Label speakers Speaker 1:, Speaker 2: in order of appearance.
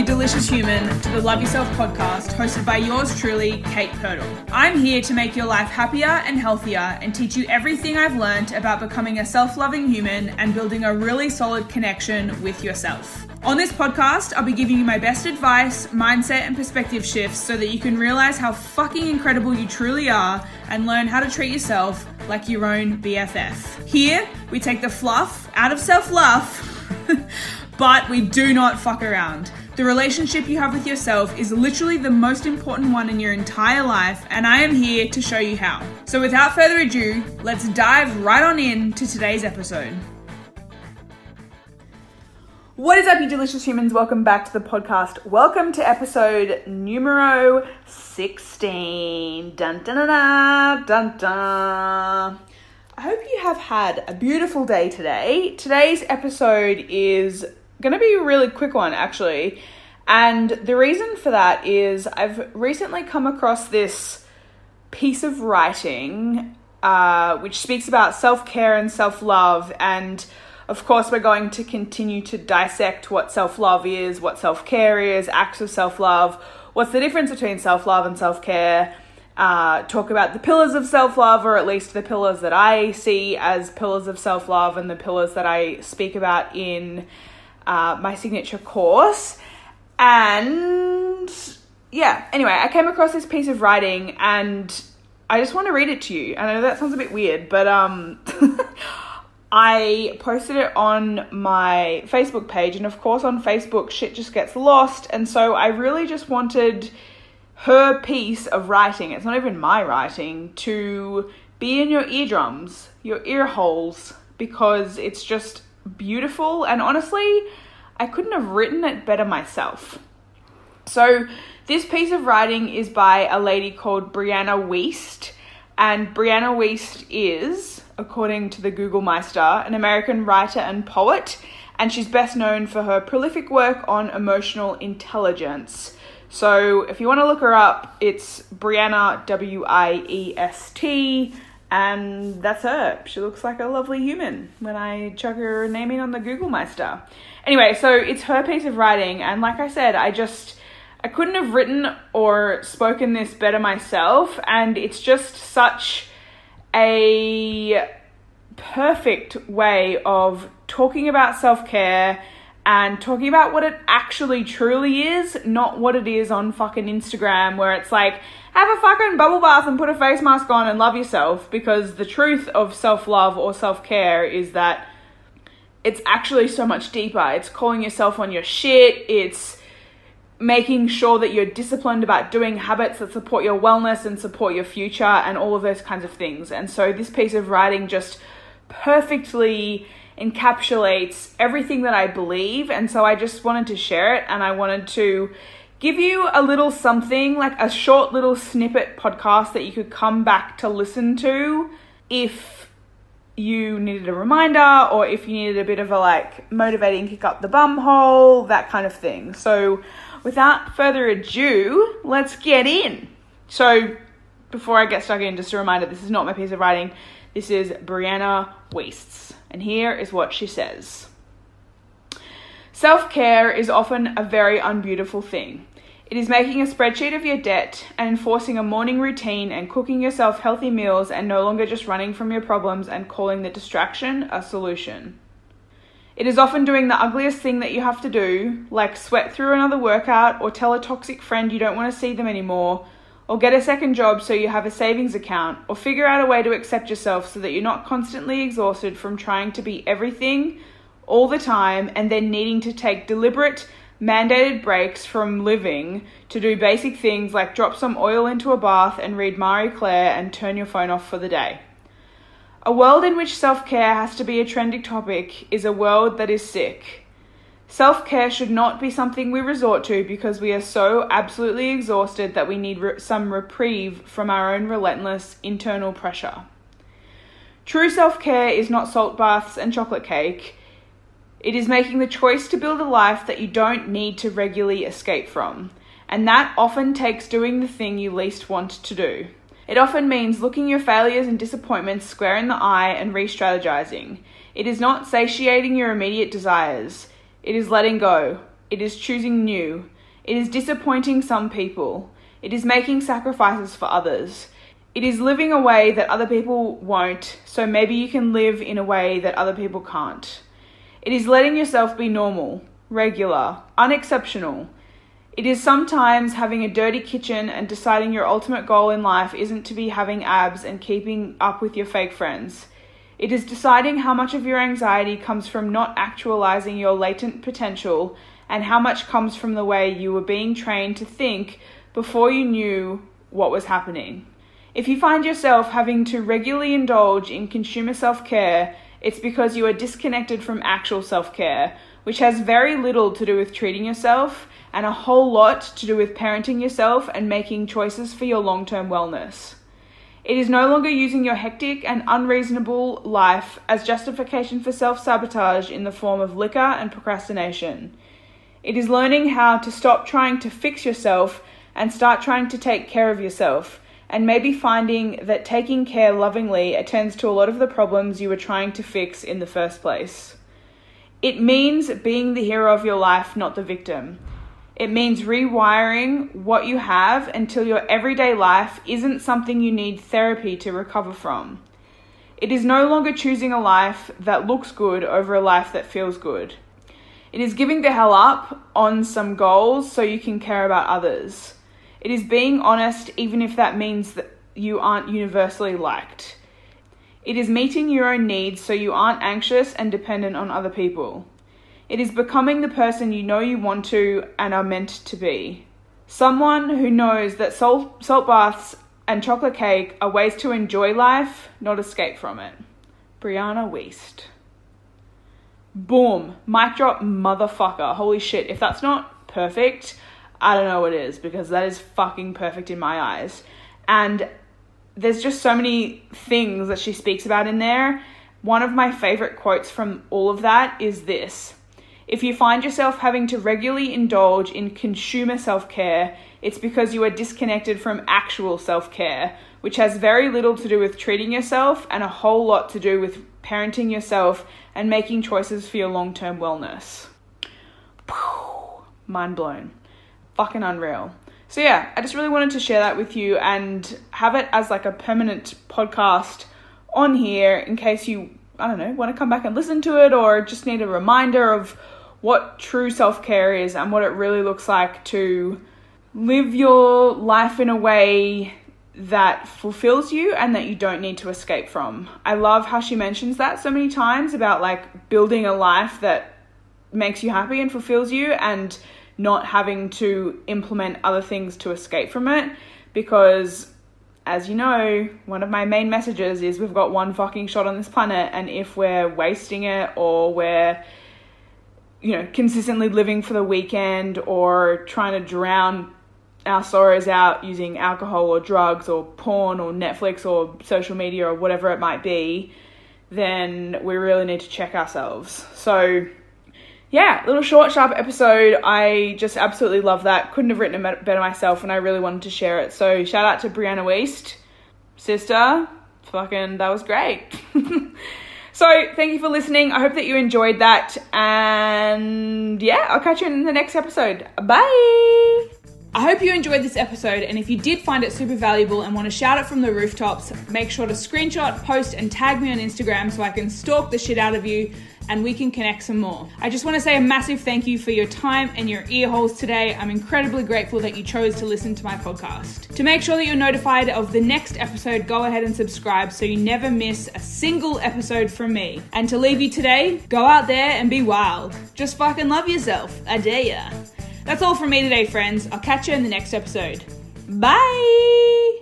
Speaker 1: You delicious human, to the Love Yourself podcast hosted by yours truly, Kate Purtle. I'm here to make your life happier and healthier and teach you everything I've learned about becoming a self loving human and building a really solid connection with yourself. On this podcast, I'll be giving you my best advice, mindset, and perspective shifts so that you can realize how fucking incredible you truly are and learn how to treat yourself like your own BFF. Here, we take the fluff out of self love. but we do not fuck around. The relationship you have with yourself is literally the most important one in your entire life, and I am here to show you how. So, without further ado, let's dive right on in to today's episode. What is up, you delicious humans? Welcome back to the podcast. Welcome to episode numero 16. Dun dun dun dun dun. I hope you have had a beautiful day today. Today's episode is going to be a really quick one, actually. And the reason for that is I've recently come across this piece of writing uh, which speaks about self care and self love. And of course, we're going to continue to dissect what self love is, what self care is, acts of self love, what's the difference between self love and self care. Uh, talk about the pillars of self love, or at least the pillars that I see as pillars of self love, and the pillars that I speak about in uh, my signature course. And yeah, anyway, I came across this piece of writing and I just want to read it to you. I know that sounds a bit weird, but um, I posted it on my Facebook page, and of course, on Facebook, shit just gets lost. And so I really just wanted her piece of writing, it's not even my writing, to be in your eardrums, your ear holes, because it's just beautiful. And honestly, I couldn't have written it better myself. So, this piece of writing is by a lady called Brianna Wiest. And Brianna Wiest is, according to the Google Meister, an American writer and poet. And she's best known for her prolific work on emotional intelligence. So, if you want to look her up, it's Brianna W I E S T and that's her. She looks like a lovely human when I chuck her name in on the Google Meister. Anyway, so it's her piece of writing, and like I said, I just I couldn't have written or spoken this better myself, and it's just such a perfect way of talking about self care and talking about what it actually truly is, not what it is on fucking Instagram, where it's like, have a fucking bubble bath and put a face mask on and love yourself. Because the truth of self love or self care is that it's actually so much deeper. It's calling yourself on your shit, it's making sure that you're disciplined about doing habits that support your wellness and support your future and all of those kinds of things. And so this piece of writing just perfectly encapsulates everything that I believe. And so I just wanted to share it and I wanted to give you a little something, like a short little snippet podcast that you could come back to listen to if you needed a reminder or if you needed a bit of a like motivating kick up the bum hole, that kind of thing. So without further ado, let's get in. So before I get stuck in, just a reminder this is not my piece of writing. This is Brianna Wiest's. And here is what she says Self care is often a very unbeautiful thing. It is making a spreadsheet of your debt and enforcing a morning routine and cooking yourself healthy meals and no longer just running from your problems and calling the distraction a solution. It is often doing the ugliest thing that you have to do, like sweat through another workout or tell a toxic friend you don't want to see them anymore, or get a second job so you have a savings account, or figure out a way to accept yourself so that you're not constantly exhausted from trying to be everything all the time and then needing to take deliberate, mandated breaks from living to do basic things like drop some oil into a bath and read Marie Claire and turn your phone off for the day. A world in which self care has to be a trendy topic is a world that is sick. Self care should not be something we resort to because we are so absolutely exhausted that we need re- some reprieve from our own relentless internal pressure. True self care is not salt baths and chocolate cake. It is making the choice to build a life that you don't need to regularly escape from. And that often takes doing the thing you least want to do. It often means looking your failures and disappointments square in the eye and re strategizing. It is not satiating your immediate desires. It is letting go, It is choosing new. It is disappointing some people. It is making sacrifices for others. It is living a way that other people won't, so maybe you can live in a way that other people can't. It is letting yourself be normal, regular, unexceptional. It is sometimes having a dirty kitchen and deciding your ultimate goal in life isn't to be having abs and keeping up with your fake friends. It is deciding how much of your anxiety comes from not actualizing your latent potential and how much comes from the way you were being trained to think before you knew what was happening. If you find yourself having to regularly indulge in consumer self care, it's because you are disconnected from actual self care, which has very little to do with treating yourself and a whole lot to do with parenting yourself and making choices for your long term wellness. It is no longer using your hectic and unreasonable life as justification for self sabotage in the form of liquor and procrastination. It is learning how to stop trying to fix yourself and start trying to take care of yourself, and maybe finding that taking care lovingly attends to a lot of the problems you were trying to fix in the first place. It means being the hero of your life, not the victim. It means rewiring what you have until your everyday life isn't something you need therapy to recover from. It is no longer choosing a life that looks good over a life that feels good. It is giving the hell up on some goals so you can care about others. It is being honest, even if that means that you aren't universally liked. It is meeting your own needs so you aren't anxious and dependent on other people. It is becoming the person you know you want to and are meant to be. Someone who knows that salt, salt baths and chocolate cake are ways to enjoy life, not escape from it. Brianna Wiest. Boom. Mic drop, motherfucker. Holy shit. If that's not perfect, I don't know what is because that is fucking perfect in my eyes. And there's just so many things that she speaks about in there. One of my favorite quotes from all of that is this if you find yourself having to regularly indulge in consumer self care, it's because you are disconnected from actual self care, which has very little to do with treating yourself and a whole lot to do with parenting yourself and making choices for your long term wellness. Mind blown. Fucking unreal. So, yeah, I just really wanted to share that with you and have it as like a permanent podcast on here in case you, I don't know, want to come back and listen to it or just need a reminder of what true self care is and what it really looks like to live your life in a way that fulfills you and that you don't need to escape from. I love how she mentions that so many times about like building a life that makes you happy and fulfills you and not having to implement other things to escape from it because as you know, one of my main messages is we've got one fucking shot on this planet and if we're wasting it or we're you know, consistently living for the weekend or trying to drown our sorrows out using alcohol or drugs or porn or Netflix or social media or whatever it might be, then we really need to check ourselves. So, yeah, little short, sharp episode. I just absolutely love that. Couldn't have written it better myself, and I really wanted to share it. So, shout out to Brianna West, sister. Fucking, that was great. So, thank you for listening. I hope that you enjoyed that. And yeah, I'll catch you in the next episode. Bye. I hope you enjoyed this episode, and if you did find it super valuable and want to shout it from the rooftops, make sure to screenshot, post, and tag me on Instagram so I can stalk the shit out of you and we can connect some more. I just want to say a massive thank you for your time and your ear holes today. I'm incredibly grateful that you chose to listen to my podcast. To make sure that you're notified of the next episode, go ahead and subscribe so you never miss a single episode from me. And to leave you today, go out there and be wild. Just fucking love yourself. I dare ya. That's all from me today, friends. I'll catch you in the next episode. Bye!